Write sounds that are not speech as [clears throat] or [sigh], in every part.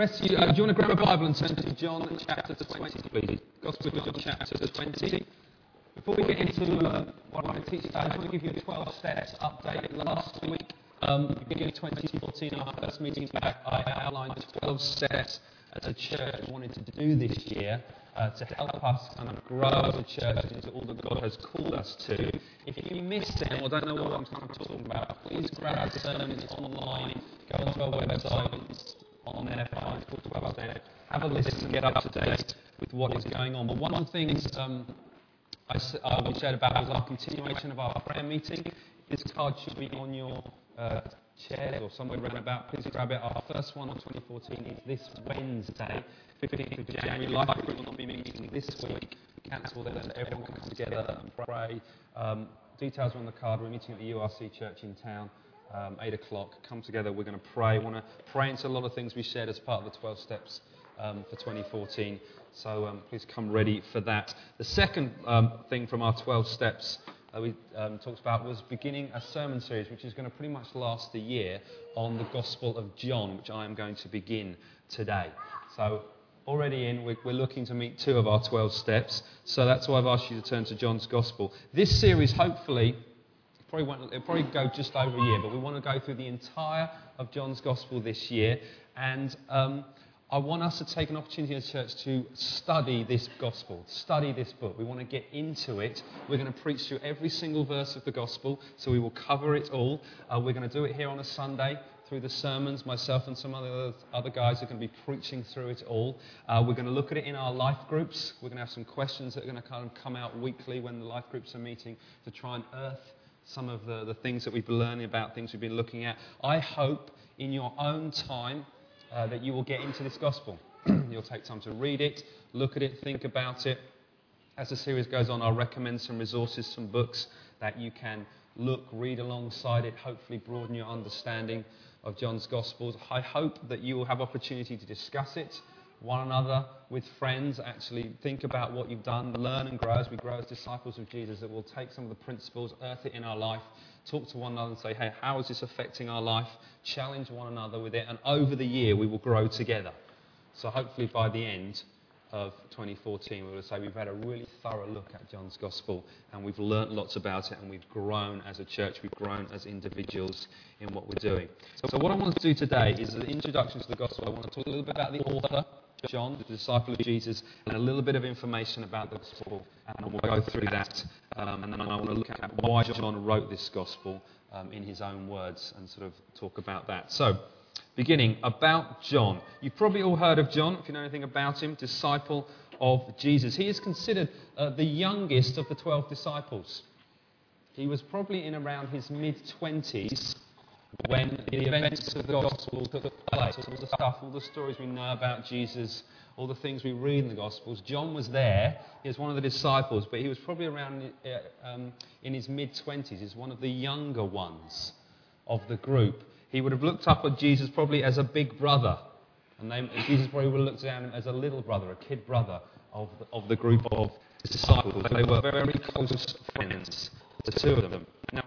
rest of you, uh, do you want to grab a Bible and turn to John chapter 20, please? Gospel of John chapter 20. Before we get into uh, what I'm going to teach today, I just want to give you a 12 steps update. The last week, um, beginning of 2014, our first meeting back, I outlined 12 steps as a church wanted to do this year uh, to help us kind of grow as a church into all that God has called us to. If you missed them or don't know what I'm kind of talking about, please grab the sermons online, go onto our website, have a listen, get up to date with what is going on. But one of the things um, I, uh, we shared about was our continuation of our prayer meeting. This card should be on your uh, chairs or somewhere around about. Please grab it. Our first one of 2014 is this Wednesday, 15th of January. Life Group will not be meeting this week. Cancel that so everyone can come together and pray. Um, details are on the card. We're meeting at the URC Church in town. Um, 8 o'clock. Come together. We're going to pray. We want to pray into a lot of things we shared as part of the 12 steps um, for 2014. So um, please come ready for that. The second um, thing from our 12 steps uh, we um, talked about was beginning a sermon series which is going to pretty much last a year on the Gospel of John, which I am going to begin today. So already in, we're, we're looking to meet two of our 12 steps. So that's why I've asked you to turn to John's Gospel. This series, hopefully, probably won't, it'll probably go just over a year, but we want to go through the entire of John's Gospel this year. And um, I want us to take an opportunity as church to study this gospel, study this book. We want to get into it. We're going to preach through every single verse of the gospel, so we will cover it all. Uh, we're going to do it here on a Sunday through the sermons. Myself and some other, other guys are going to be preaching through it all. Uh, we're going to look at it in our life groups. We're going to have some questions that are going to kind of come out weekly when the life groups are meeting to try and earth some of the, the things that we've been learning about, things we've been looking at. I hope in your own time uh, that you will get into this gospel. [clears throat] You'll take time to read it, look at it, think about it. As the series goes on, I'll recommend some resources, some books that you can look, read alongside it, hopefully broaden your understanding of John's Gospels. I hope that you will have opportunity to discuss it one another with friends, actually think about what you've done, learn and grow as we grow as disciples of Jesus, that we'll take some of the principles, earth it in our life, talk to one another and say, hey, how is this affecting our life? Challenge one another with it, and over the year we will grow together. So hopefully by the end of 2014, we will say we've had a really thorough look at John's Gospel and we've learnt lots about it and we've grown as a church, we've grown as individuals in what we're doing. So, what I want to do today is an introduction to the Gospel. I want to talk a little bit about the author, John, the disciple of Jesus, and a little bit of information about the Gospel, and we'll go through that. Um, and then I want to look at why John wrote this Gospel um, in his own words and sort of talk about that. So, beginning about John. You've probably all heard of John, if you know anything about him, disciple of Jesus. He is considered uh, the youngest of the 12 disciples. He was probably in around his mid 20s when the events of the Gospels took place, all the stuff, all the stories we know about Jesus, all the things we read in the Gospels. John was there. He was one of the disciples, but he was probably around uh, um, in his mid 20s. He's one of the younger ones of the group. He would have looked up at Jesus probably as a big brother. And they, Jesus probably would have looked down at him as a little brother, a kid brother of the, of the group of disciples. They were very close friends, the two of them. Now,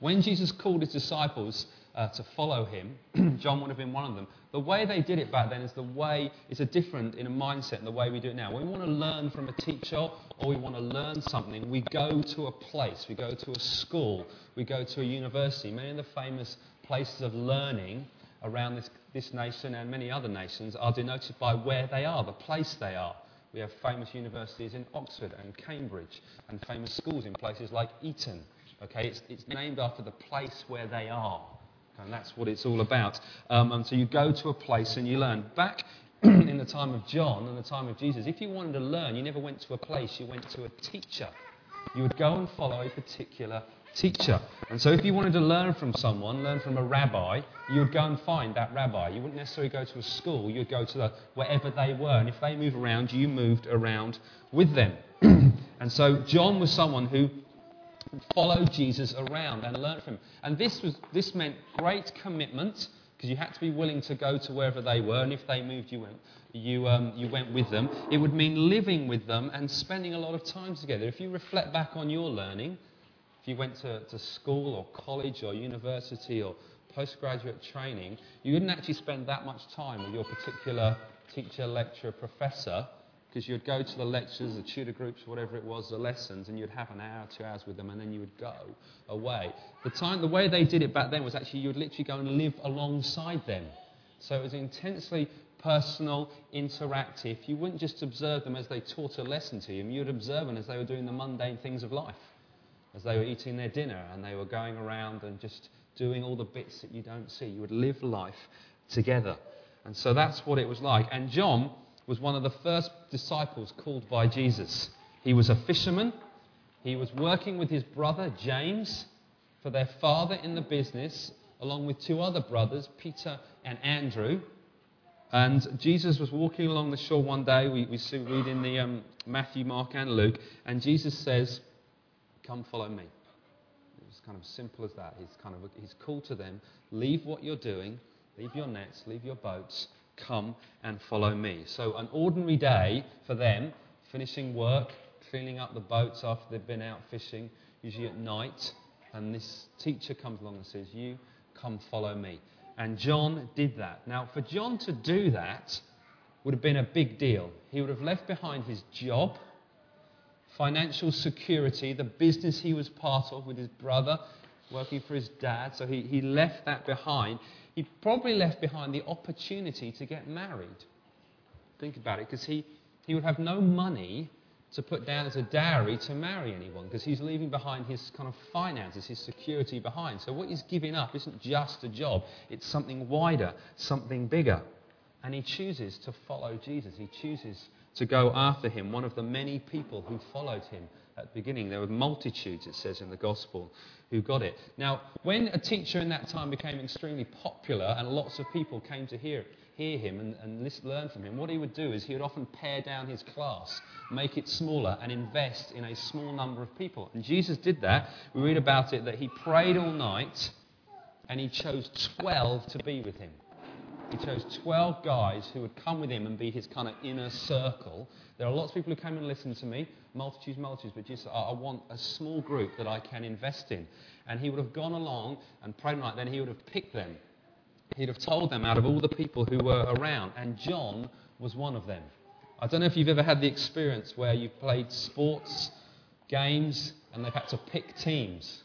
when Jesus called his disciples uh, to follow him, [clears throat] John would have been one of them. The way they did it back then is the way, it's a different in a mindset the way we do it now. When we want to learn from a teacher or we want to learn something, we go to a place, we go to a school, we go to a university. Many of the famous places of learning around this, this nation and many other nations are denoted by where they are, the place they are. We have famous universities in Oxford and Cambridge, and famous schools in places like Eton Okay, it's, it's named after the place where they are. And that's what it's all about. Um, and so you go to a place and you learn. Back [clears throat] in the time of John and the time of Jesus, if you wanted to learn, you never went to a place, you went to a teacher. You would go and follow a particular teacher. And so if you wanted to learn from someone, learn from a rabbi, you would go and find that rabbi. You wouldn't necessarily go to a school, you'd go to the, wherever they were. And if they move around, you moved around with them. [clears throat] and so John was someone who follow Jesus around and learn from him. And this, was, this meant great commitment because you had to be willing to go to wherever they were, and if they moved, you went, you, um, you went with them. It would mean living with them and spending a lot of time together. If you reflect back on your learning, if you went to, to school or college or university or postgraduate training, you wouldn't actually spend that much time with your particular teacher, lecturer, professor, because you'd go to the lectures, the tutor groups, whatever it was, the lessons, and you'd have an hour, two hours with them, and then you would go away. The time, the way they did it back then was actually you would literally go and live alongside them. So it was intensely personal, interactive. You wouldn't just observe them as they taught a lesson to you, you would observe them as they were doing the mundane things of life, as they were eating their dinner and they were going around and just doing all the bits that you don't see. You would live life together. And so that's what it was like. And John was one of the first disciples called by Jesus. He was a fisherman. He was working with his brother James for their father in the business, along with two other brothers, Peter and Andrew. And Jesus was walking along the shore one day. We, we read in the um, Matthew, Mark, and Luke. And Jesus says, Come follow me. It's kind of simple as that. He's kind of he's called to them, leave what you're doing, leave your nets, leave your boats, come and follow me. So an ordinary day for them, finishing work, cleaning up the boats after they've been out fishing, usually at night, and this teacher comes along and says, "You come follow me." And John did that. Now, for John to do that would have been a big deal. He would have left behind his job, financial security, the business he was part of with his brother, working for his dad. So he, he left that behind. He probably left behind the opportunity to get married. Think about it, because he, he would have no money to put down as a dowry to marry anyone because he's leaving behind his kind of finances, his security behind. So what he's giving up isn't just a job, it's something wider, something bigger. And he chooses to follow Jesus. He chooses to go after him, one of the many people who followed him at the beginning. There were multitudes, it says in the gospel, who got it. Now, when a teacher in that time became extremely popular and lots of people came to hear hear him and, and learn from him, what he would do is he would often pare down his class, make it smaller, and invest in a small number of people. And Jesus did that. We read about it that he prayed all night and he chose 12 to be with him. He chose 12 guys who would come with him and be his kind of inner circle. There are lots of people who came and listened to me, multitudes, multitudes, but said, I want a small group that I can invest in. And he would have gone along and prayed all night, then he would have picked them he'd have told them out of all the people who were around, and John was one of them. I don't know if you've ever had the experience where you've played sports, games, and they've had to pick teams.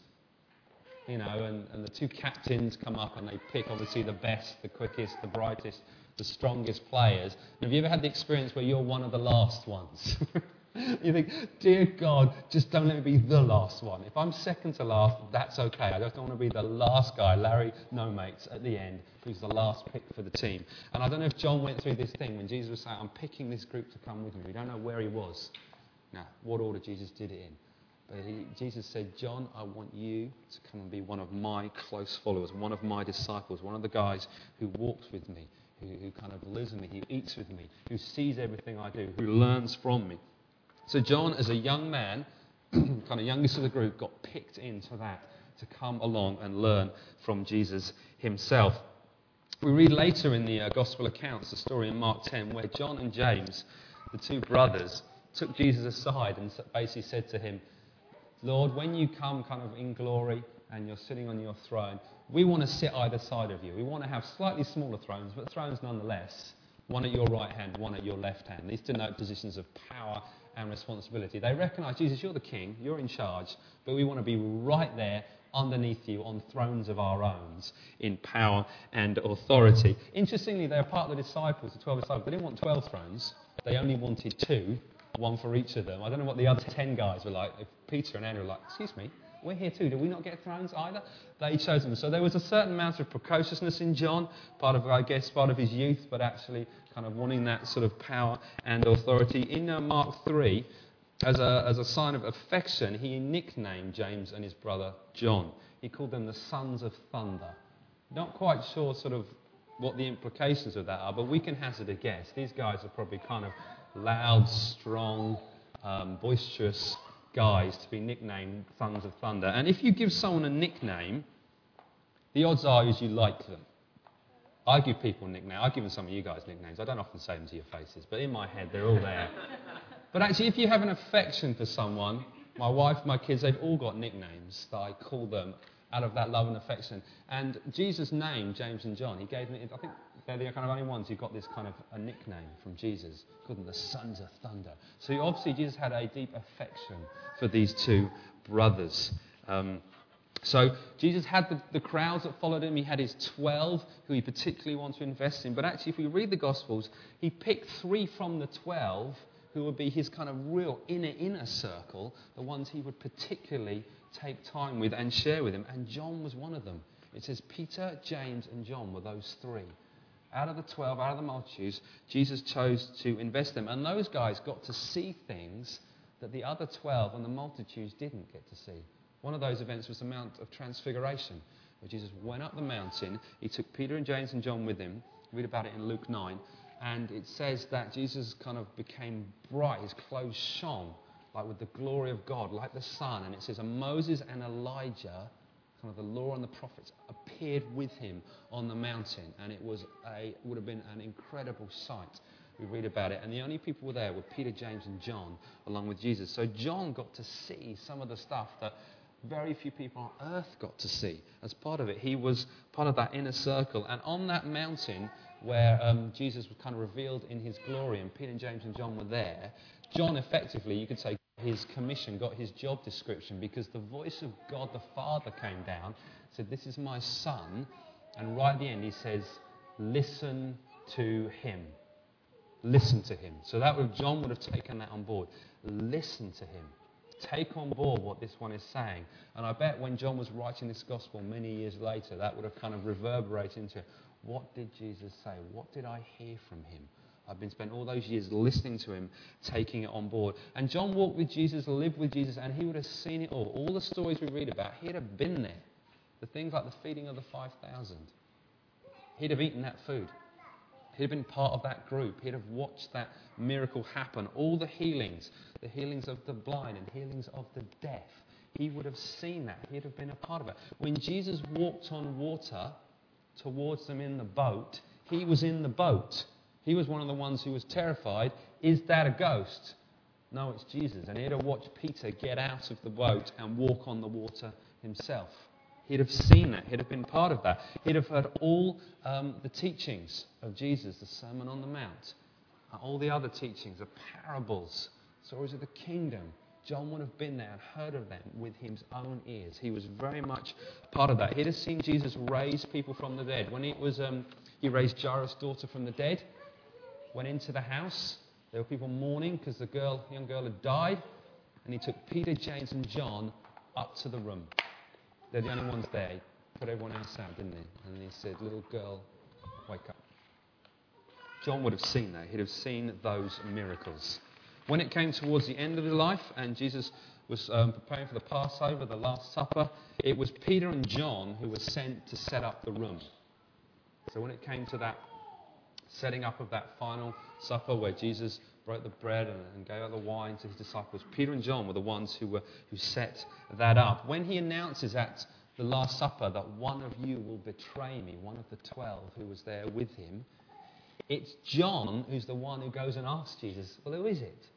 You know, and, and the two captains come up and they pick obviously the best, the quickest, the brightest, the strongest players. And have you ever had the experience where you're one of the last ones? [laughs] you think, dear God, just don't let me be the last one. If I'm second to last, that's okay. I just don't want to be the last guy, Larry, no mates, at the end, who's the last pick for the team. And I don't know if John went through this thing when Jesus was saying, I'm picking this group to come with me. We don't know where he was. Now, what order Jesus did it in. But he, Jesus said, John, I want you to come and be one of my close followers, one of my disciples, one of the guys who walks with me, who, who kind of lives with me, who eats with me, who sees everything I do, who learns from me. So John, as a young man, [clears throat] kind of youngest of the group, got picked into that to come along and learn from Jesus himself. We read later in the uh, gospel accounts the story in Mark 10 where John and James, the two brothers, took Jesus aside and basically said to him, Lord, when you come kind of in glory and you're sitting on your throne, we want to sit either side of you. We want to have slightly smaller thrones, but thrones nonetheless. One at your right hand, one at your left hand. These denote positions of power and responsibility. They recognize, Jesus, you're the king, you're in charge, but we want to be right there underneath you on thrones of our own in power and authority. Interestingly, they're part of the disciples, the 12 disciples. They didn't want 12 thrones, they only wanted two, one for each of them. I don't know what the other 10 guys were like. If Peter and Andrew were like, excuse me, we're here too. Do we not get thrones either? They chose them. So there was a certain amount of precociousness in John, part of, I guess, part of his youth, but actually kind of wanting that sort of power and authority. In uh, Mark 3, as a, as a sign of affection, he nicknamed James and his brother John. He called them the sons of thunder. Not quite sure sort of what the implications of that are, but we can hazard a guess. These guys are probably kind of loud, strong, um, boisterous guys to be nicknamed Sons of Thunder. And if you give someone a nickname, the odds are is you like them. I give people nicknames. I've given some of you guys nicknames. I don't often say them to your faces, but in my head, they're all there. [laughs] but actually, if you have an affection for someone, my wife, my kids, they've all got nicknames that I call them. out of that love and affection. And Jesus' name, James and John, he gave them, I think they're the kind of only ones who got this kind of a nickname from Jesus, called them the sons of thunder. So obviously, Jesus had a deep affection for these two brothers. Um, so Jesus had the, the, crowds that followed him. He had his 12 who he particularly wanted to invest in. But actually, if we read the Gospels, he picked three from the 12 who would be his kind of real inner, inner circle, the ones he would particularly take time with and share with him. And John was one of them. It says Peter, James, and John were those three. Out of the 12, out of the multitudes, Jesus chose to invest them. And those guys got to see things that the other 12 and the multitudes didn't get to see. One of those events was the Mount of Transfiguration, where Jesus went up the mountain. He took Peter and James and John with him. Read about it in Luke 9. And it says that Jesus kind of became bright. His clothes shone like with the glory of God, like the sun. And it says, and Moses and Elijah, kind of the law and the prophets, appeared with him on the mountain. And it was a, would have been an incredible sight. We read about it. And the only people were there were Peter, James, and John, along with Jesus. So John got to see some of the stuff that very few people on earth got to see as part of it. He was part of that inner circle. And on that mountain, where um, Jesus was kind of revealed in his glory, and Peter and James and John were there, John effectively, you could say, his commission, got his job description because the voice of God the Father came down, said, This is my son. And right at the end, he says, Listen to him. Listen to him. So that would, John would have taken that on board. Listen to him. Take on board what this one is saying. And I bet when John was writing this gospel many years later, that would have kind of reverberated into what did Jesus say? What did I hear from him? I've been spent all those years listening to him, taking it on board. And John walked with Jesus, lived with Jesus, and he would have seen it all. All the stories we read about, he'd have been there. The things like the feeding of the 5,000. He'd have eaten that food. He'd have been part of that group. He'd have watched that miracle happen. All the healings, the healings of the blind and healings of the deaf. He would have seen that. He'd have been a part of it. When Jesus walked on water towards them in the boat, he was in the boat. He was one of the ones who was terrified. Is that a ghost? No, it's Jesus. And he'd have watched Peter get out of the boat and walk on the water himself. He'd have seen that. He'd have been part of that. He'd have heard all um, the teachings of Jesus, the Sermon on the Mount, all the other teachings, the parables, stories of the kingdom. John would have been there and heard of them with his own ears. He was very much part of that. He'd have seen Jesus raise people from the dead. When it was, um, he raised Jairus' daughter from the dead, went into the house. There were people mourning because the girl, young girl had died. And he took Peter, James, and John up to the room. They're the only ones there. He put everyone else out, didn't he? And he said, Little girl, wake up. John would have seen that. He'd have seen those miracles. When it came towards the end of his life and Jesus was um, preparing for the Passover, the Last Supper, it was Peter and John who were sent to set up the room. So when it came to that setting up of that final supper where Jesus broke the bread and, gave out the wine to his disciples. Peter and John were the ones who, were, who set that up. When he announces at the Last Supper that one of you will betray me, one of the twelve who was there with him, it's John who's the one who goes and asks Jesus, Well, who is it?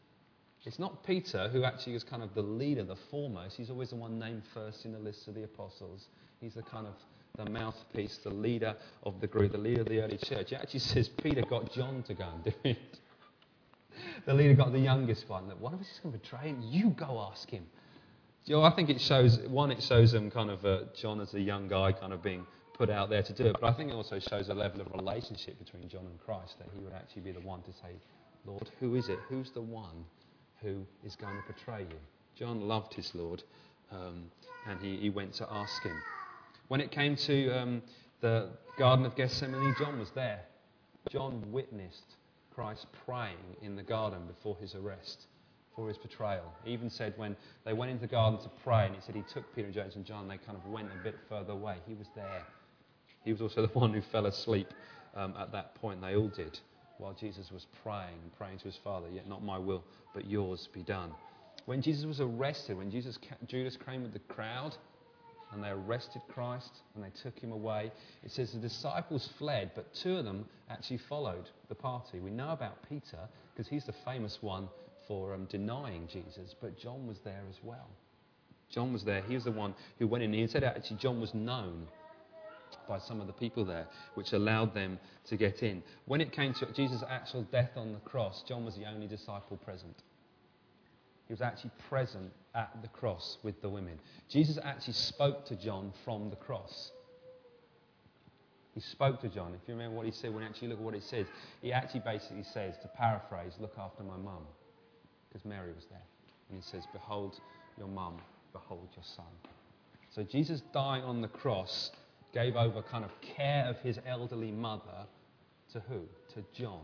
It's not Peter, who actually is kind of the leader, the foremost. He's always the one named first in the list of the apostles. He's the kind of the mouthpiece, the leader of the group, the leader of the early church. It actually says Peter got John to go and do it. the leader got the youngest one. That one of us is going to betray him. You go ask him. You know, I think it shows one. It shows them kind of uh, John as a young guy, kind of being put out there to do it. But I think it also shows a level of relationship between John and Christ that he would actually be the one to say, Lord, who is it? Who's the one who is going to betray you? John loved his Lord, um, and he, he went to ask him. When it came to um, the Garden of Gethsemane, John was there. John witnessed Christ praying in the garden before his arrest, for his betrayal. He even said when they went into the garden to pray, and he said he took Peter, and James, and John, they kind of went a bit further away. He was there. He was also [laughs] the one who fell asleep um, at that point. They all did while Jesus was praying praying to his Father, Yet not my will, but yours be done. When Jesus was arrested, when Jesus, Judas came with the crowd, and they arrested Christ and they took him away. It says the disciples fled, but two of them actually followed the party. We know about Peter because he's the famous one for um, denying Jesus, but John was there as well. John was there. He was the one who went in. He said actually John was known by some of the people there, which allowed them to get in. When it came to Jesus' actual death on the cross, John was the only disciple present. He was actually present at the cross with the women. Jesus actually spoke to John from the cross. He spoke to John. If you remember what he said, when you actually look at what it says, he actually basically says, to paraphrase, look after my mum, because Mary was there. And he says, behold your mum, behold your son. So Jesus dying on the cross gave over kind of care of his elderly mother to who? To John.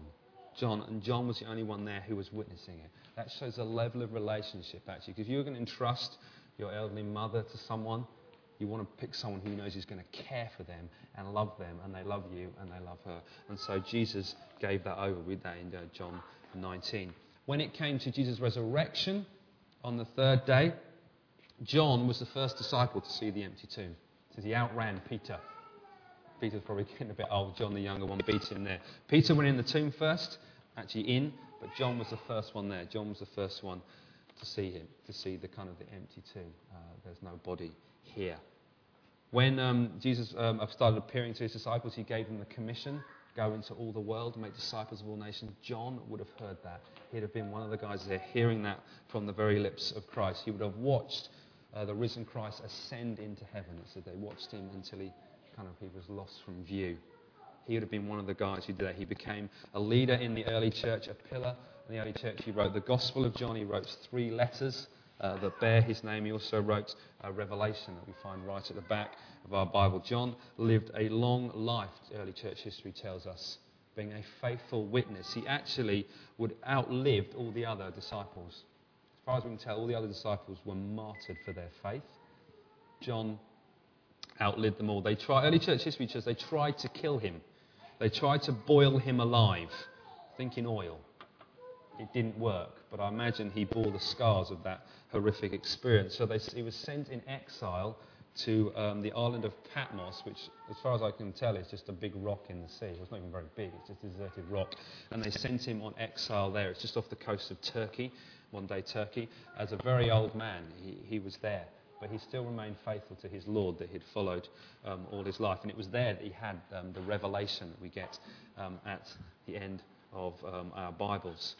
John, and John was the only one there who was witnessing it. That shows a level of relationship, actually. Because if you're going to entrust your elderly mother to someone, you want to pick someone who knows is going to care for them and love them, and they love you and they love her. And so Jesus gave that over with that in uh, John 19. When it came to Jesus' resurrection on the third day, John was the first disciple to see the empty tomb says he outran Peter. Peter's probably getting a bit old. John, the younger one, beat him there. Peter went in the tomb first, actually in, but John was the first one there. John was the first one to see him, to see the kind of the empty tomb. Uh, there's no body here. When um, Jesus um, started appearing to his disciples, he gave them the commission go into all the world, make disciples of all nations. John would have heard that. He'd have been one of the guys there hearing that from the very lips of Christ. He would have watched uh, the risen Christ ascend into heaven. It said they watched him until he kind of he was lost from view. He would have been one of the guys who did that. He became a leader in the early church, a pillar in the early church. He wrote the Gospel of John. He wrote three letters uh, that bear his name. He also wrote a Revelation that we find right at the back of our Bible. John lived a long life, early church history tells us, being a faithful witness. He actually would outlive all the other disciples. As far as we can tell, all the other disciples were martyred for their faith. John outlived them all. They tried, early church history says they tried to kill him. They tried to boil him alive, thinking oil. It didn't work, but I imagine he bore the scars of that horrific experience. So they, he was sent in exile to um, the island of Patmos, which, as far as I can tell, is just a big rock in the sea. It's not even very big, it's just a deserted rock. And they sent him on exile there. It's just off the coast of Turkey one day Turkey. As a very old man, he, he was there, but he still remained faithful to his Lord that he'd followed um, all his life. And it was there that he had um, the revelation that we get um, at the end of um, our Bibles.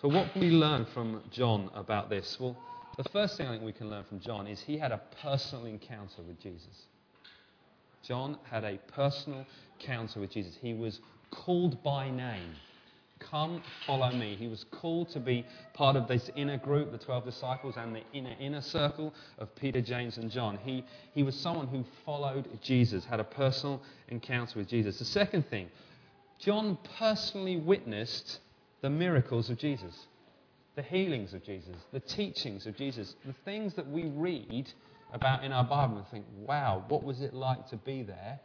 So, what can we learn from John about this? Well, the first thing I think we can learn from John is he had a personal encounter with Jesus. John had a personal encounter with Jesus. He was called by name. Come, follow me. He was called to be part of this inner group, the 12 disciples, and the inner, inner circle of Peter, James, and John. He, he was someone who followed Jesus, had a personal encounter with Jesus. The second thing, John personally witnessed the miracles of Jesus, the healings of Jesus, the teachings of Jesus, the things that we read about in our Bible and think, wow, what was it like to be there?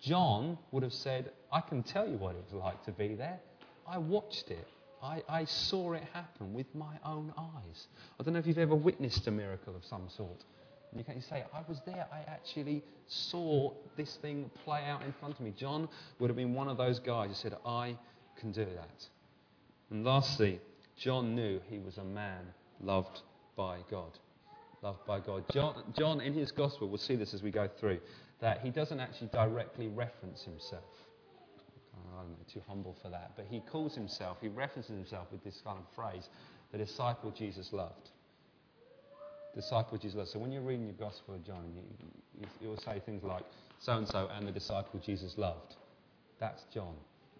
John would have said, I can tell you what it was like to be there. I watched it. I, I saw it happen with my own eyes. I don't know if you've ever witnessed a miracle of some sort. You can say, I was there. I actually saw this thing play out in front of me. John would have been one of those guys who said, I can do that. And lastly, John knew he was a man loved by God. Loved by God. John, John, in his gospel, we'll see this as we go through, that he doesn't actually directly reference himself. Too humble for that. But he calls himself, he references himself with this kind of phrase, the disciple Jesus loved. Disciple Jesus loved. So when you're reading your Gospel of John, you, you, will say things like, so and so and the disciple Jesus loved. That's John.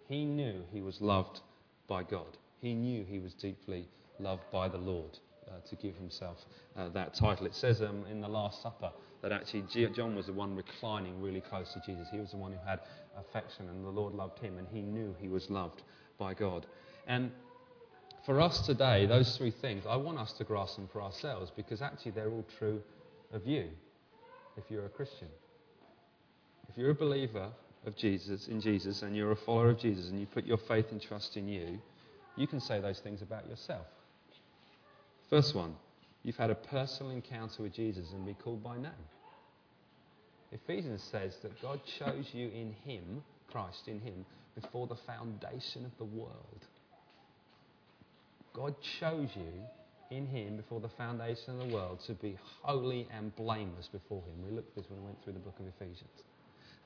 He knew he was loved by God. He knew he was deeply loved by the Lord uh, to give himself uh, that title. It says um, in the Last Supper that actually John was the one reclining really close to Jesus. He was the one who had affection, and the Lord loved him, and he knew he was loved by God. And for us today, those three things, I want us to grasp them for ourselves because actually they're all true of you if you're a Christian. If you're a believer of Jesus, in Jesus, and you're a follower of Jesus, and you put your faith and trust in you, you can say those things about yourself. First one, you've had a personal encounter with Jesus and be called by name. Ephesians says that God chose you in Him, Christ in Him, before the foundation of the world. God chose you in him before the foundation of the world to be holy and blameless before him. We looked at this when we went through the book of Ephesians.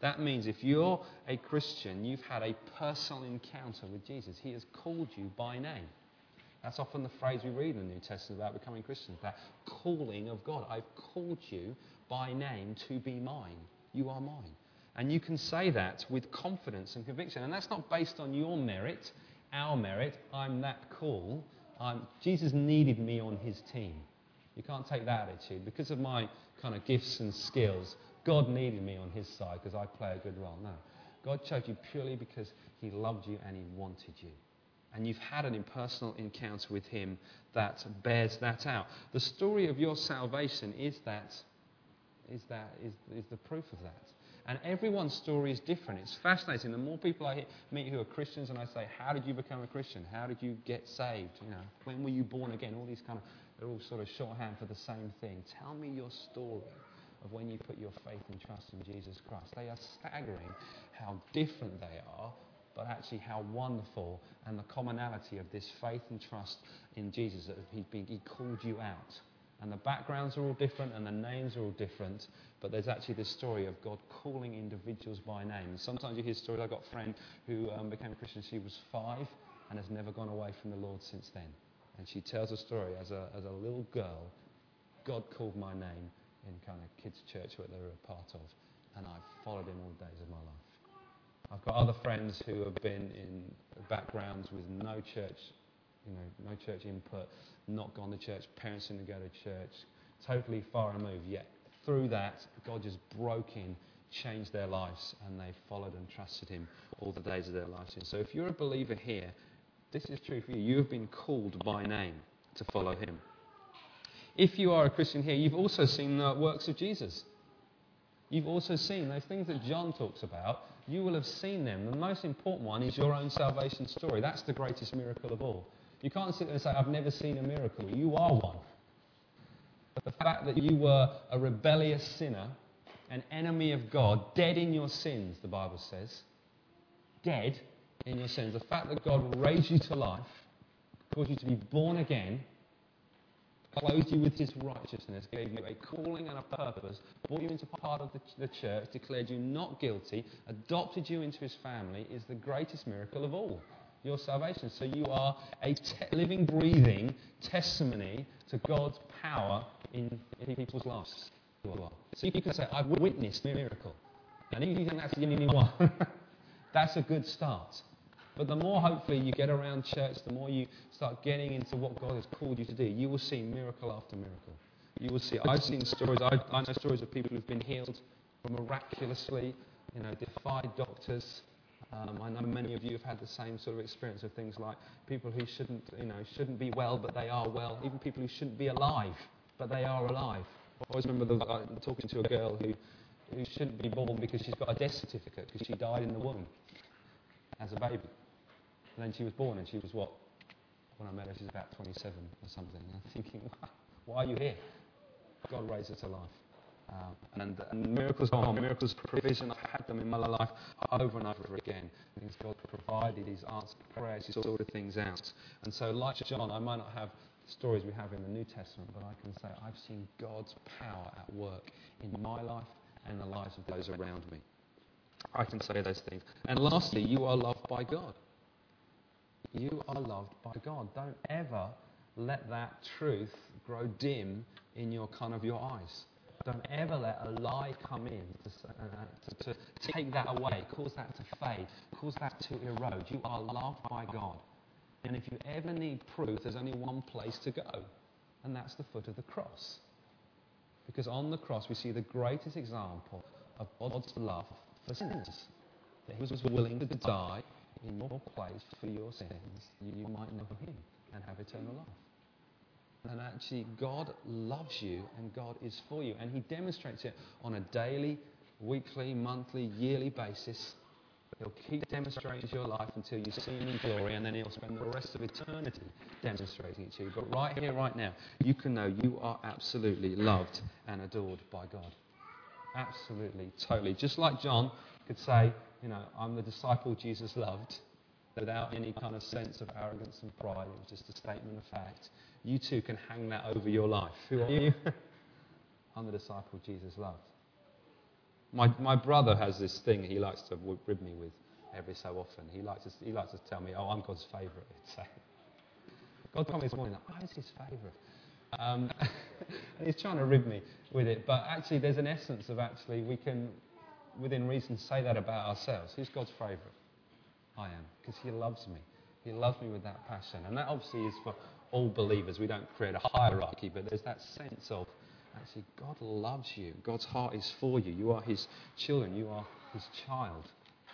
That means if you're a Christian, you've had a personal encounter with Jesus. He has called you by name. That's often the phrase we read in the New Testament about becoming Christians that calling of God. I've called you by name to be mine. You are mine. And you can say that with confidence and conviction. And that's not based on your merit, our merit. I'm that cool. I'm, Jesus needed me on his team. You can't take that attitude. Because of my kind of gifts and skills, God needed me on his side because I play a good role. No. God chose you purely because he loved you and he wanted you. And you've had an impersonal encounter with him that bears that out. The story of your salvation is that, is that, is, is the proof of that. And everyone's story is different. It's fascinating. The more people I meet who are Christians and I say, How did you become a Christian? How did you get saved? You know, when were you born again? All these kind of, they're all sort of shorthand for the same thing. Tell me your story of when you put your faith and trust in Jesus Christ. They are staggering how different they are, but actually how wonderful and the commonality of this faith and trust in Jesus that he, he called you out. And the backgrounds are all different and the names are all different, but there's actually this story of God calling individuals by name. Sometimes you hear stories. I've got a friend who um, became a Christian. She was five and has never gone away from the Lord since then. And she tells a story as a, as a little girl, God called my name in kind of kids' church that they were a part of, and I've followed him all the days of my life. I've got other friends who have been in backgrounds with no church, you know, no church input, not gone to church, parents didn't go to church, totally far removed. Yet through that, God just broke in, changed their lives, and they followed and trusted Him all the days of their lives. So if you're a believer here, this is true for you. You have been called by name to follow Him. If you are a Christian here, you've also seen the works of Jesus. You've also seen those things that John talks about. You will have seen them. The most important one is your own salvation story. That's the greatest miracle of all. You can't sit there and say, I've never seen a miracle. You are one. But the fact that you were a rebellious sinner, an enemy of God, dead in your sins, the Bible says, dead in your sins, the fact that God raised you to life, caused you to be born again, clothed you with his righteousness, gave you a calling and a purpose, brought you into part of the, the church, declared you not guilty, adopted you into his family, is the greatest miracle of all your salvation. So you are a te- living, breathing testimony to God's power in, in people's lives. So you can say, I've witnessed a miracle. And if you think that's the only one, [laughs] that's a good start. But the more, hopefully, you get around church, the more you start getting into what God has called you to do, you will see miracle after miracle. You will see. I've seen stories. I, I know stories of people who've been healed miraculously, you know, defied doctors. Um, I know many of you have had the same sort of experience of things like people who shouldn't, you know, shouldn't be well, but they are well. Even people who shouldn't be alive, but they are alive. I always remember the, uh, talking to a girl who, who shouldn't be born because she's got a death certificate because she died in the womb as a baby. And then she was born, and she was what? When I met her, she was about 27 or something. And I'm thinking, [laughs] why are you here? God raised her to life. Um, and, and, miracles on, miracles provision. I've had them in my life over and over again. Things God provided, He's answered prayers, He's sorted things out. And so, like John, I might not have stories we have in the New Testament, but I can say I've seen God's power at work in my life and the lives of those around me. I can say those things. And lastly, you are loved by God. You are loved by God. Don't ever let that truth grow dim in your kind of your eyes. Don't ever let a lie come in to, uh, to, to take that away, cause that to fade, cause that to erode. You are loved by God. And if you ever need proof, there's only one place to go, and that's the foot of the cross. Because on the cross, we see the greatest example of God's love for sinners. That he was willing to die in your place for your sins, you might know him and have eternal life. And actually, God loves you and God is for you. And He demonstrates it on a daily, weekly, monthly, yearly basis. He'll keep demonstrating your life until you see Him in glory, and then He'll spend the rest of eternity demonstrating it to you. But right here, right now, you can know you are absolutely loved and adored by God. Absolutely, totally. Just like John could say, you know, I'm the disciple Jesus loved. without any kind of sense of arrogance and pride. It was just a statement of fact. You too can hang that over your life. Who are you? [laughs] I'm the disciple Jesus loved. My, my brother has this thing he likes to rib me with every so often. He likes to, he likes to tell me, oh, I'm God's favourite. [laughs] God told me this morning, I was his favourite. Um, [laughs] he's trying to rib me with it. But actually, there's an essence of actually, we can, within reason, say that about ourselves. Who's God's favourite? I am, because he loves me. He loves me with that passion. And that obviously is for all believers. We don't create a hierarchy, but there's that sense of actually God loves you. God's heart is for you. You are his children. You are his child.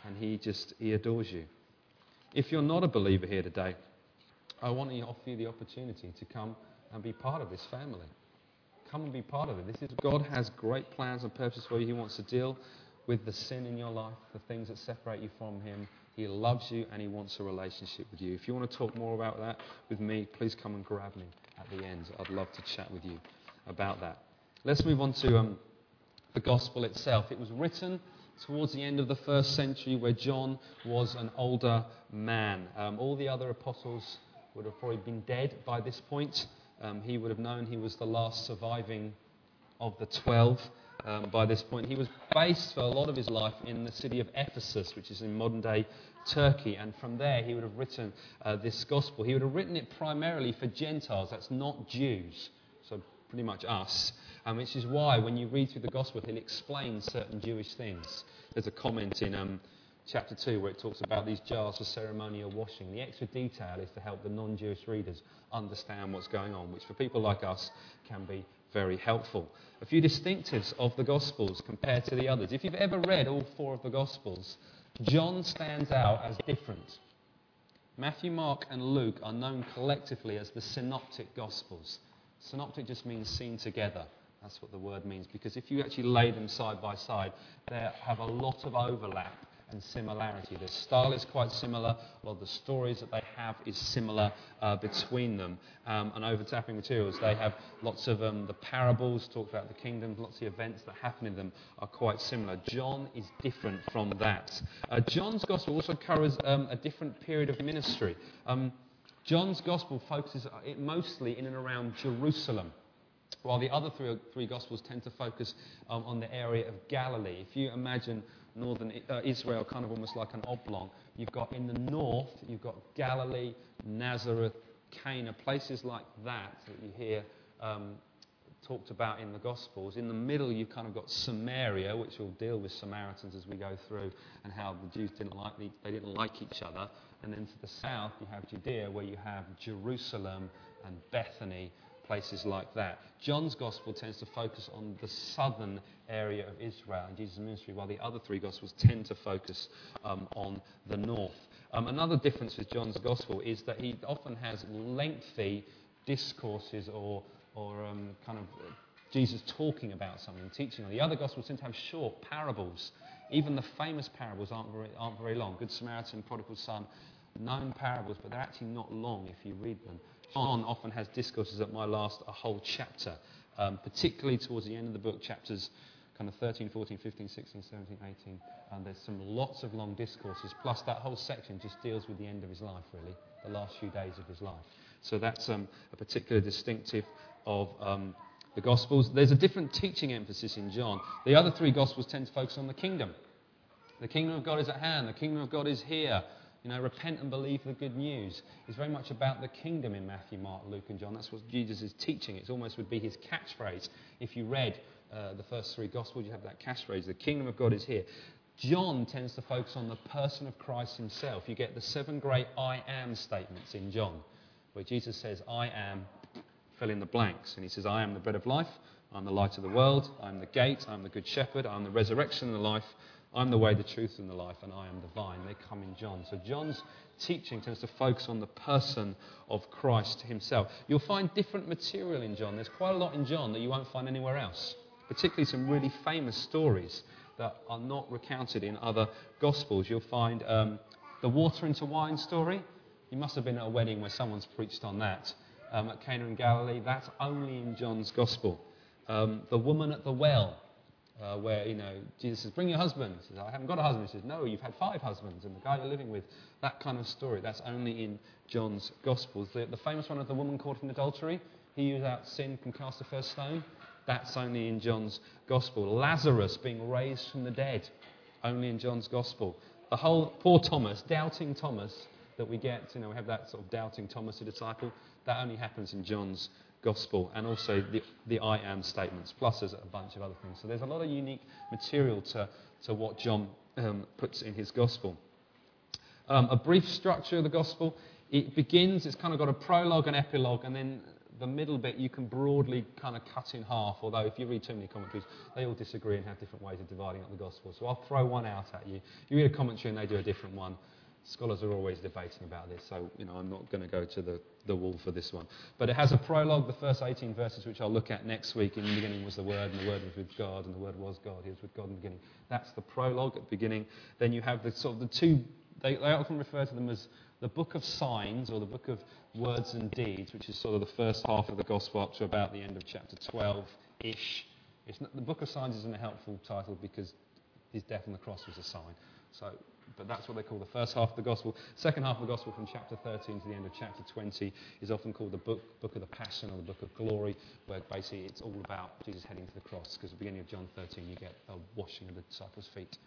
And he just, he adores you. If you're not a believer here today, I want to offer you the opportunity to come and be part of this family. Come and be part of it. This is God has great plans and purposes for you. He wants to deal with the sin in your life, the things that separate you from Him. He loves you and He wants a relationship with you. If you want to talk more about that with me, please come and grab me at the end. I'd love to chat with you about that. Let's move on to um, the gospel itself. It was written towards the end of the first century where John was an older man. Um, all the other apostles would have probably been dead by this point. Um, he would have known he was the last surviving of the twelve um, by this point. He was based for a lot of his life in the city of Ephesus, which is in modern day Turkey, and from there he would have written uh, this gospel. He would have written it primarily for Gentiles, that's not Jews, so pretty much us, um, which is why when you read through the gospel, he'll explain certain Jewish things. There's a comment in. Um, chapter 2, where it talks about these jars for ceremonial washing. The extra detail is to help the non Jewish readers understand what's going on, which for people like us can be very helpful. A few distinctives of the Gospels compared to the others. If you've ever read all four of the Gospels, John stands out as different. Matthew, Mark, and Luke are known collectively as the synoptic Gospels. Synoptic just means seen together. That's what the word means, because if you actually lay them side by side, they have a lot of overlap and similarity. Their style is quite similar. A lot of the stories that they have is similar uh, between them. Um, and over tapping materials, they have lots of um, the parables, talk about the kingdoms, lots of events that happen in them are quite similar. John is different from that. Uh, John's gospel also covers um, a different period of ministry. Um, John's gospel focuses uh, mostly in and around Jerusalem while the other three, three Gospels tend to focus um, on the area of Galilee. If you imagine northern uh, Israel, kind of almost like an oblong. You've got in the north, you've got Galilee, Nazareth, Cana, places like that that you hear um, talked about in the Gospels. In the middle, you've kind of got Samaria, which will deal with Samaritans as we go through, and how the Jews didn't like they didn't like each other. And then to the south, you have Judea, where you have Jerusalem and Bethany places like that. John's gospel tends to focus on the southern area of Israel and Jesus' ministry, while the other three gospels tend to focus um, on the north. Um, another difference with John's gospel is that he often has lengthy discourses or, or um, kind of Jesus talking about something, teaching. The other gospels tend to have short parables. Even the famous parables aren't very, aren't very long. Good Samaritan, Prodigal Son, known parables, but they're actually not long if you read them. John often has discourses that might last a whole chapter, um, particularly towards the end of the book, chapters kind of 13, 14, 15, 16, 17, 18. And there's some lots of long discourses. Plus, that whole section just deals with the end of his life, really, the last few days of his life. So that's um, a particular distinctive of um, the Gospels. There's a different teaching emphasis in John. The other three Gospels tend to focus on the kingdom. The kingdom of God is at hand. The kingdom of God is here. You know, repent and believe the good news. It's very much about the kingdom in Matthew, Mark, Luke, and John. That's what Jesus is teaching. It almost would be his catchphrase. If you read uh, the first three Gospels, you have that catchphrase the kingdom of God is here. John tends to focus on the person of Christ himself. You get the seven great I am statements in John, where Jesus says, I am, fill in the blanks. And he says, I am the bread of life, I'm the light of the world, I'm the gate, I'm the good shepherd, I'm the resurrection and the life. I'm the way, the truth, and the life, and I am the vine. They come in John. So John's teaching tends to focus on the person of Christ himself. You'll find different material in John. There's quite a lot in John that you won't find anywhere else, particularly some really famous stories that are not recounted in other Gospels. You'll find um, the water into wine story. You must have been at a wedding where someone's preached on that. Um, at Cana in Galilee, that's only in John's Gospel. Um, the woman at the well uh, where, you know, Jesus says, Bring your husband. He says, I haven't got a husband. He says, No, you've had five husbands, and the guy you're living with. That kind of story. That's only in John's Gospels. The, the famous one of the woman caught in adultery, he without sin can cast the first stone. That's only in John's Gospel. Lazarus being raised from the dead, only in John's Gospel. The whole poor Thomas, doubting Thomas, that we get, you know, we have that sort of doubting Thomas, the disciple, that only happens in John's gospel and also the, the I am statements, plus there's a bunch of other things. So there's a lot of unique material to, to what John um, puts in his gospel. Um, a brief structure of the gospel. It begins, it's kind of got a prologue and epilogue, and then the middle bit you can broadly kind of cut in half, although if you read too many commentaries, they all disagree and have different ways of dividing up the gospel. So I'll throw one out at you. You read a commentary and they do a different one. Scholars are always debating about this, so you know I'm not going to go to the, the wall for this one. But it has a prologue, the first 18 verses, which I'll look at next week. In the beginning was the Word, and the Word was with God, and the Word was God. He was with God in the beginning. That's the prologue at the beginning. Then you have the sort of the two. They, they often refer to them as the book of signs or the book of words and deeds, which is sort of the first half of the gospel up to about the end of chapter 12 ish. The book of signs isn't a helpful title because his death on the cross was a sign. So but that's what they call the first half of the gospel. Second half of the gospel, from chapter 13 to the end of chapter 20, is often called the book, book of the Passion or the book of glory, where basically it's all about Jesus heading to the cross. Because at the beginning of John 13, you get the washing of the disciples' feet.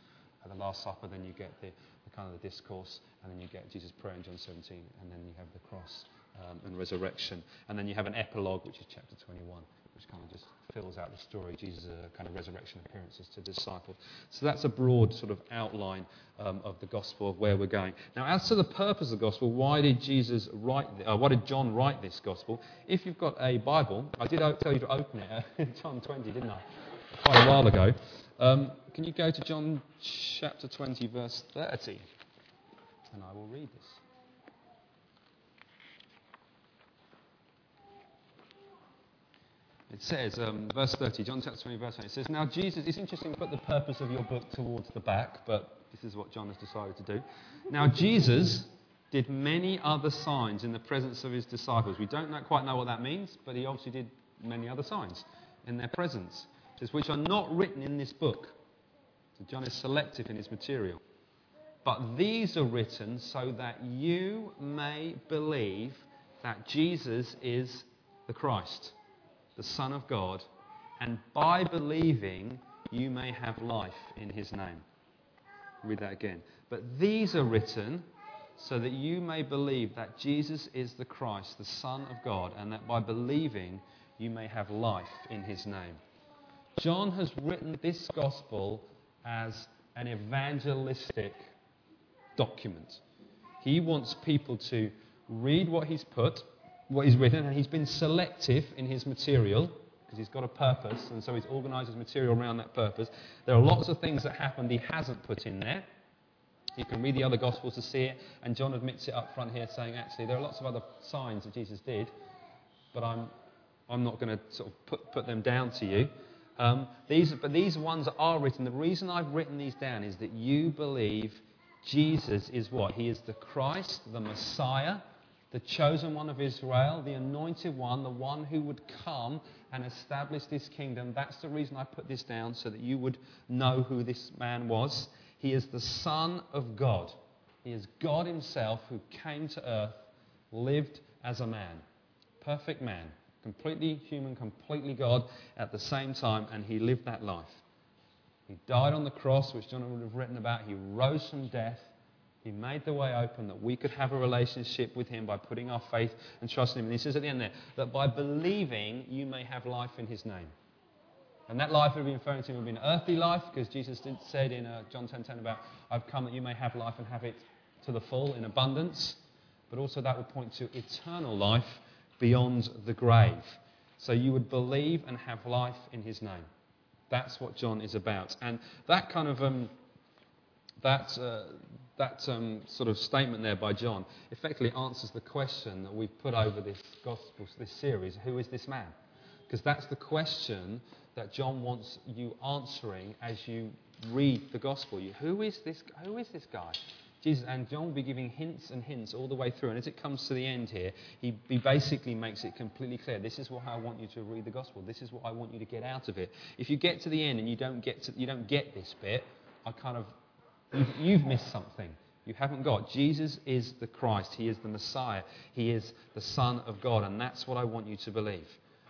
At the Last Supper, then you get the, the kind of the discourse, and then you get Jesus' prayer in John 17, and then you have the cross um, and resurrection. And then you have an epilogue, which is chapter 21, which kind of just fills out the story. Jesus' uh, kind of resurrection appearances to disciples. So that's a broad sort of outline um, of the gospel of where we're going. Now, as to the purpose of the gospel, why did Jesus write? Uh, why did John write this gospel? If you've got a Bible, I did tell you to open it uh, in John 20, didn't I? Quite a while ago. Um, can you go to John chapter 20, verse 30? And I will read this. It says, um, verse 30, John chapter 20, verse 20, it says, Now Jesus, it's interesting to put the purpose of your book towards the back, but this is what John has decided to do. Now Jesus did many other signs in the presence of his disciples. We don't know, quite know what that means, but he obviously did many other signs in their presence, says, which are not written in this book. So John is selective in his material. But these are written so that you may believe that Jesus is the Christ the Son of God, and by believing you may have life in his name. Read that again. But these are written so that you may believe that Jesus is the Christ, the Son of God, and that by believing you may have life in his name. John has written this gospel as an evangelistic document. He wants people to read what he's put what he's written, and he's been selective in his material because he's got a purpose, and so he's organised his material around that purpose. There are lots of things that happened he hasn't put in there. You can read the other Gospels to see it, and John admits it up front here, saying, actually, there are lots of other signs that Jesus did, but I'm, I'm not going to sort of put, put them down to you. Um, these, but these ones are written. The reason I've written these down is that you believe Jesus is what? He is the Christ, the Messiah, the chosen one of Israel, the anointed one, the one who would come and establish this kingdom. That's the reason I put this down, so that you would know who this man was. He is the Son of God. He is God Himself who came to earth, lived as a man, perfect man, completely human, completely God at the same time, and He lived that life. He died on the cross, which John would have written about. He rose from death. He made the way open that we could have a relationship with Him by putting our faith and trust in Him. And He says at the end there that by believing you may have life in His name. And that life would be referring to would be an earthly life, because Jesus said in uh, John 10:10 10, about, "I've come that you may have life and have it to the full in abundance." But also that would point to eternal life beyond the grave. So you would believe and have life in His name. That's what John is about, and that kind of um, that uh, that um, sort of statement there by John effectively answers the question that we've put over this gospel, this series who is this man? Because that's the question that John wants you answering as you read the gospel. You, who, is this, who is this guy? Jesus, and John will be giving hints and hints all the way through. And as it comes to the end here, he, he basically makes it completely clear. This is what I want you to read the gospel. This is what I want you to get out of it. If you get to the end and you don't get, to, you don't get this bit, I kind of, you've, missed something you haven't got. Jesus is the Christ. He is the Messiah. He is the Son of God. And that's what I want you to believe.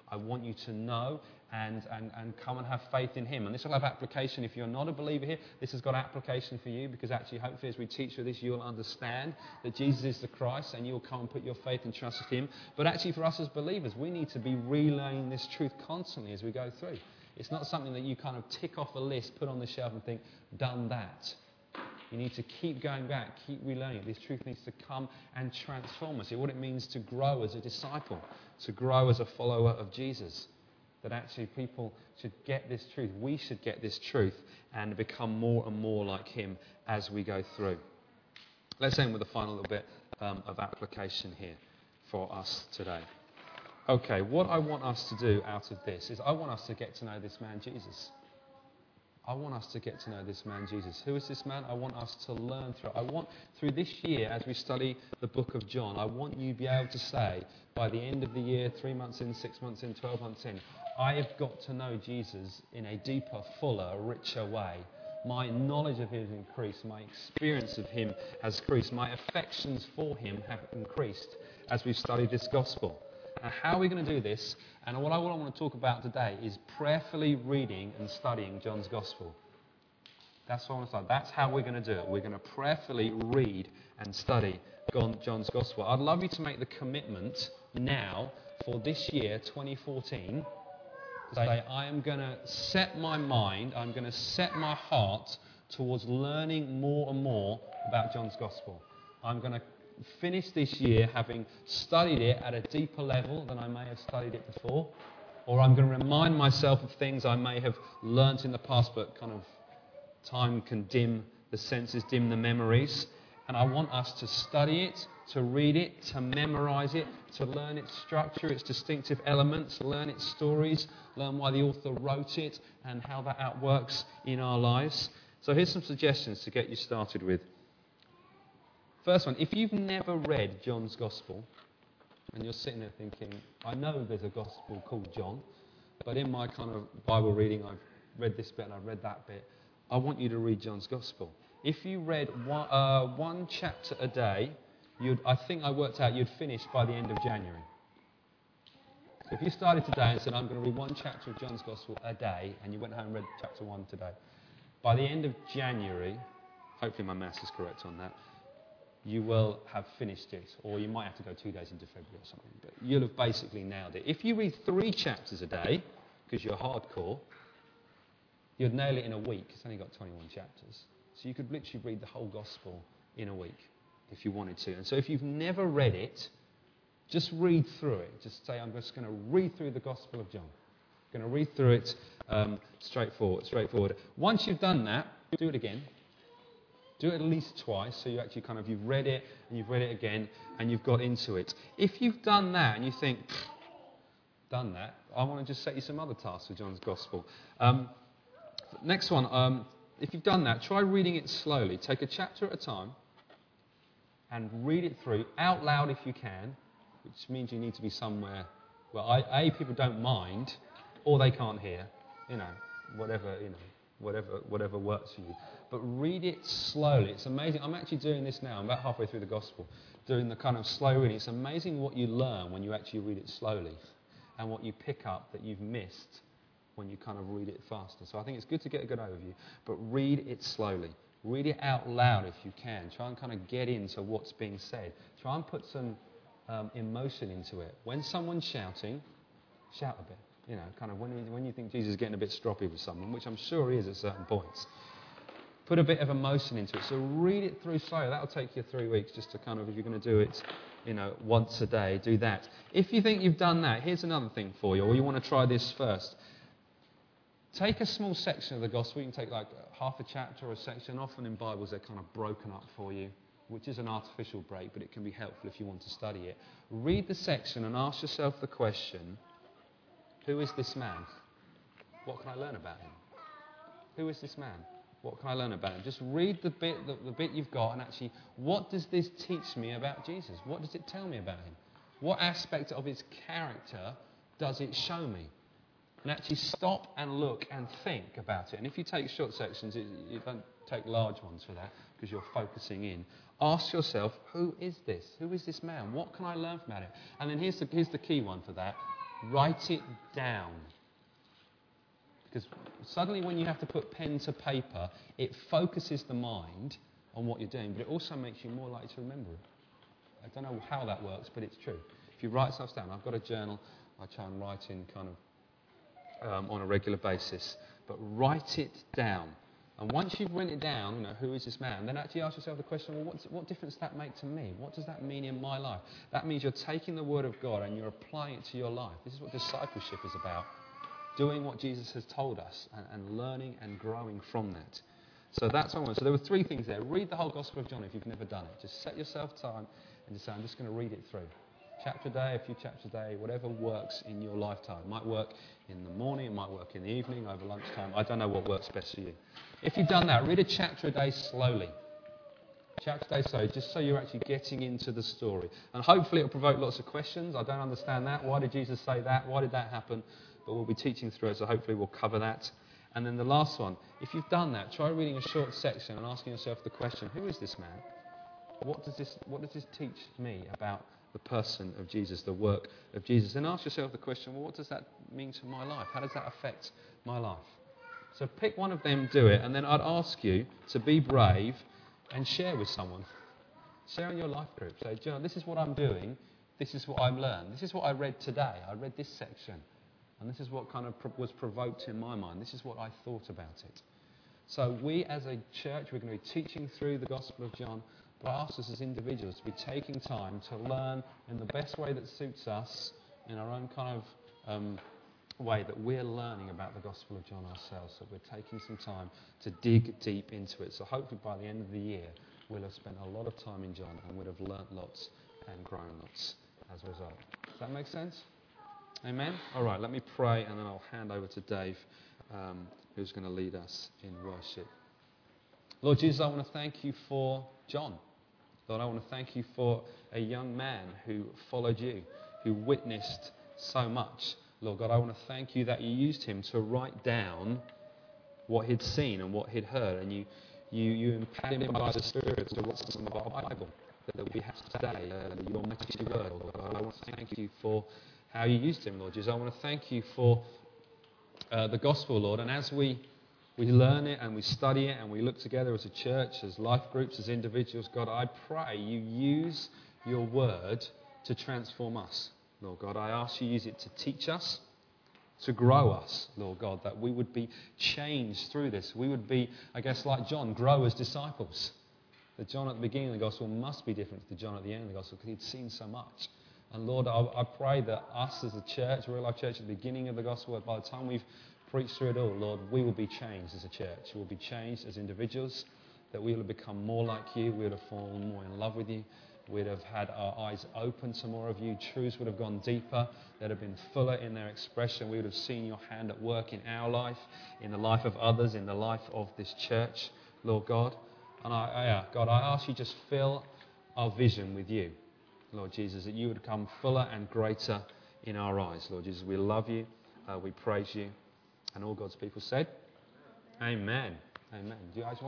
I want you to know and, and, and come and have faith in Him. And this will have application. If you're not a believer here, this has got application for you because actually, hopefully, as we teach you this, you'll understand that Jesus is the Christ and you'll come and put your faith and trust in Him. But actually, for us as believers, we need to be relaying this truth constantly as we go through. It's not something that you kind of tick off a list, put on the shelf, and think, done that. You need to keep going back, keep relearning. This truth needs to come and transform us. See what it means to grow as a disciple, to grow as a follower of Jesus. That actually people should get this truth. We should get this truth and become more and more like Him as we go through. Let's end with a final little bit um, of application here for us today. Okay, what I want us to do out of this is I want us to get to know this man Jesus. I want us to get to know this man, Jesus. Who is this man? I want us to learn through. I want, through this year, as we study the book of John, I want you to be able to say, by the end of the year, three months in, six months in, 12 months in, I have got to know Jesus in a deeper, fuller, richer way. My knowledge of him has increased. My experience of him has increased. My affections for him have increased as we've studied this gospel. How are we going to do this? And what I want to talk about today is prayerfully reading and studying John's Gospel. That's what I want to start. That's how we're going to do it. We're going to prayerfully read and study John's Gospel. I'd love you to make the commitment now for this year, 2014, to say, I am going to set my mind, I'm going to set my heart towards learning more and more about John's Gospel. I'm going to finish this year having studied it at a deeper level than I may have studied it before, or I'm going to remind myself of things I may have learnt in the past, but kind of time can dim the senses, dim the memories. And I want us to study it, to read it, to memorize it, to learn its structure, its distinctive elements, learn its stories, learn why the author wrote it, and how that outworks in our lives. So here's some suggestions to get you started with. First one, if you've never read John's Gospel, and you're sitting there thinking, I know there's a Gospel called John, but in my kind of Bible reading, I've read this bit and I've read that bit. I want you to read John's Gospel. If you read one, uh, one chapter a day, you'd, I think I worked out you'd finish by the end of January. So if you started today and said, I'm going to read one chapter of John's Gospel a day, and you went home and read chapter one today, by the end of January, hopefully my maths is correct on that, you will have finished it, or you might have to go two days into February or something, but you'll have basically nailed it. If you read three chapters a day, because you're hardcore, you'd nail it in a week. It's only got 21 chapters. So you could literally read the whole gospel in a week if you wanted to. And so if you've never read it, just read through it. Just say, I'm just going to read through the Gospel of John. I'm going to read through it um, straightforward, straightforward. Once you've done that, do it again. Do it at least twice, so you actually kind of you've read it and you've read it again and you've got into it. If you've done that and you think, done that, I want to just set you some other tasks for John's Gospel. Um, next one, um, if you've done that, try reading it slowly. Take a chapter at a time and read it through out loud if you can, which means you need to be somewhere where I, a people don't mind or they can't hear, you know, whatever you know, whatever whatever works for you but read it slowly. It's amazing. I'm actually doing this now. I'm about halfway through the gospel, doing the kind of slow reading. It's amazing what you learn when you actually read it slowly and what you pick up that you've missed when you kind of read it faster. So I think it's good to get a good overview, but read it slowly. Read it out loud if you can. Try and kind of get into what's being said. Try and put some um, emotion into it. When someone's shouting, shout a bit. You know, kind of when, when you think Jesus is getting a bit stroppy with someone, which I'm sure he is at certain points, put a bit of emotion into it. So read it through slowly. That'll take you three weeks just to kind of, if you're going to do it, you know, once a day, do that. If you think you've done that, here's another thing for you, or you want to try this first. Take a small section of the gospel. You can take like half a chapter or a section. Often in Bibles, they're kind of broken up for you, which is an artificial break, but it can be helpful if you want to study it. Read the section and ask yourself the question Who is this man? What can I learn about him? Who is this man? What can I learn about him? Just read the bit, the, the bit you've got, and actually, what does this teach me about Jesus? What does it tell me about him? What aspect of his character does it show me? And actually stop and look and think about it. And if you take short sections, it, you don't take large ones for that because you're focusing in. Ask yourself, who is this? Who is this man? What can I learn from it? And then here's the, here's the key one for that write it down. Because suddenly, when you have to put pen to paper, it focuses the mind on what you're doing, but it also makes you more likely to remember it. I don't know how that works, but it's true. If you write stuff down, I've got a journal I try and write in kind of um, on a regular basis, but write it down. And once you've written it down, you know, who is this man, then actually ask yourself the question, well, what difference does that make to me? What does that mean in my life? That means you're taking the Word of God and you're applying it to your life. This is what discipleship is about. Doing what Jesus has told us and, and learning and growing from that. So that's what I want. So there were three things there. Read the whole Gospel of John if you've never done it. Just set yourself time and just say, I'm just going to read it through chapter a day, a few chapters a day, whatever works in your lifetime. It might work in the morning, it might work in the evening, over lunchtime. I don't know what works best for you. If you've done that, read a chapter a day slowly. Chapter a day slowly, just so you're actually getting into the story. And hopefully it'll provoke lots of questions. I don't understand that. Why did Jesus say that? Why did that happen? But we'll be teaching through it, so hopefully we'll cover that. And then the last one, if you've done that, try reading a short section and asking yourself the question, who is this man? What does this, what does this teach me about the person of Jesus, the work of Jesus. And ask yourself the question well, what does that mean to my life? How does that affect my life? So pick one of them, do it, and then I'd ask you to be brave and share with someone. Share in your life group. Say, John, this is what I'm doing. This is what I've learned. This is what I read today. I read this section. And this is what kind of was provoked in my mind. This is what I thought about it. So, we as a church, we're going to be teaching through the Gospel of John but ask us as individuals to be taking time to learn in the best way that suits us, in our own kind of um, way that we're learning about the Gospel of John ourselves. So we're taking some time to dig deep into it. So hopefully by the end of the year, we'll have spent a lot of time in John and we'll have learnt lots and grown lots as a result. Does that make sense? Amen? All right, let me pray and then I'll hand over to Dave, um, who's going to lead us in worship. Lord Jesus, I want to thank you for John. Lord, I want to thank you for a young man who followed you, who witnessed so much. Lord God, I want to thank you that you used him to write down what he'd seen and what he'd heard, and you, you, you empowered him by the Spirit to write some of our Bible that we have today, uh, your mighty word, Lord God. I want to thank you for how you used him, Lord Jesus. I want to thank you for uh, the gospel, Lord, and as we we learn it and we study it and we look together as a church, as life groups, as individuals. God, I pray you use your word to transform us. Lord God, I ask you use it to teach us, to grow us, Lord God, that we would be changed through this. We would be, I guess, like John, grow as disciples. That John at the beginning of the gospel must be different to the John at the end of the gospel because he'd seen so much. And Lord, I, I pray that us as a church, Real Life Church, at the beginning of the gospel, by the time we've preach through it all, Lord, we will be changed as a church. We'll be changed as individuals, that we will have become more like you. We would have fallen more in love with you. We'd have had our eyes open to more of you. Truths would have gone deeper. They'd have been fuller in their expression. We would have seen your hand at work in our life, in the life of others, in the life of this church, Lord God. And I, yeah, God, I ask you just fill our vision with you, Lord Jesus, that you would come fuller and greater in our eyes, Lord Jesus. We love you. Uh, we praise you. And all God's people said, Amen. Amen. Do you guys want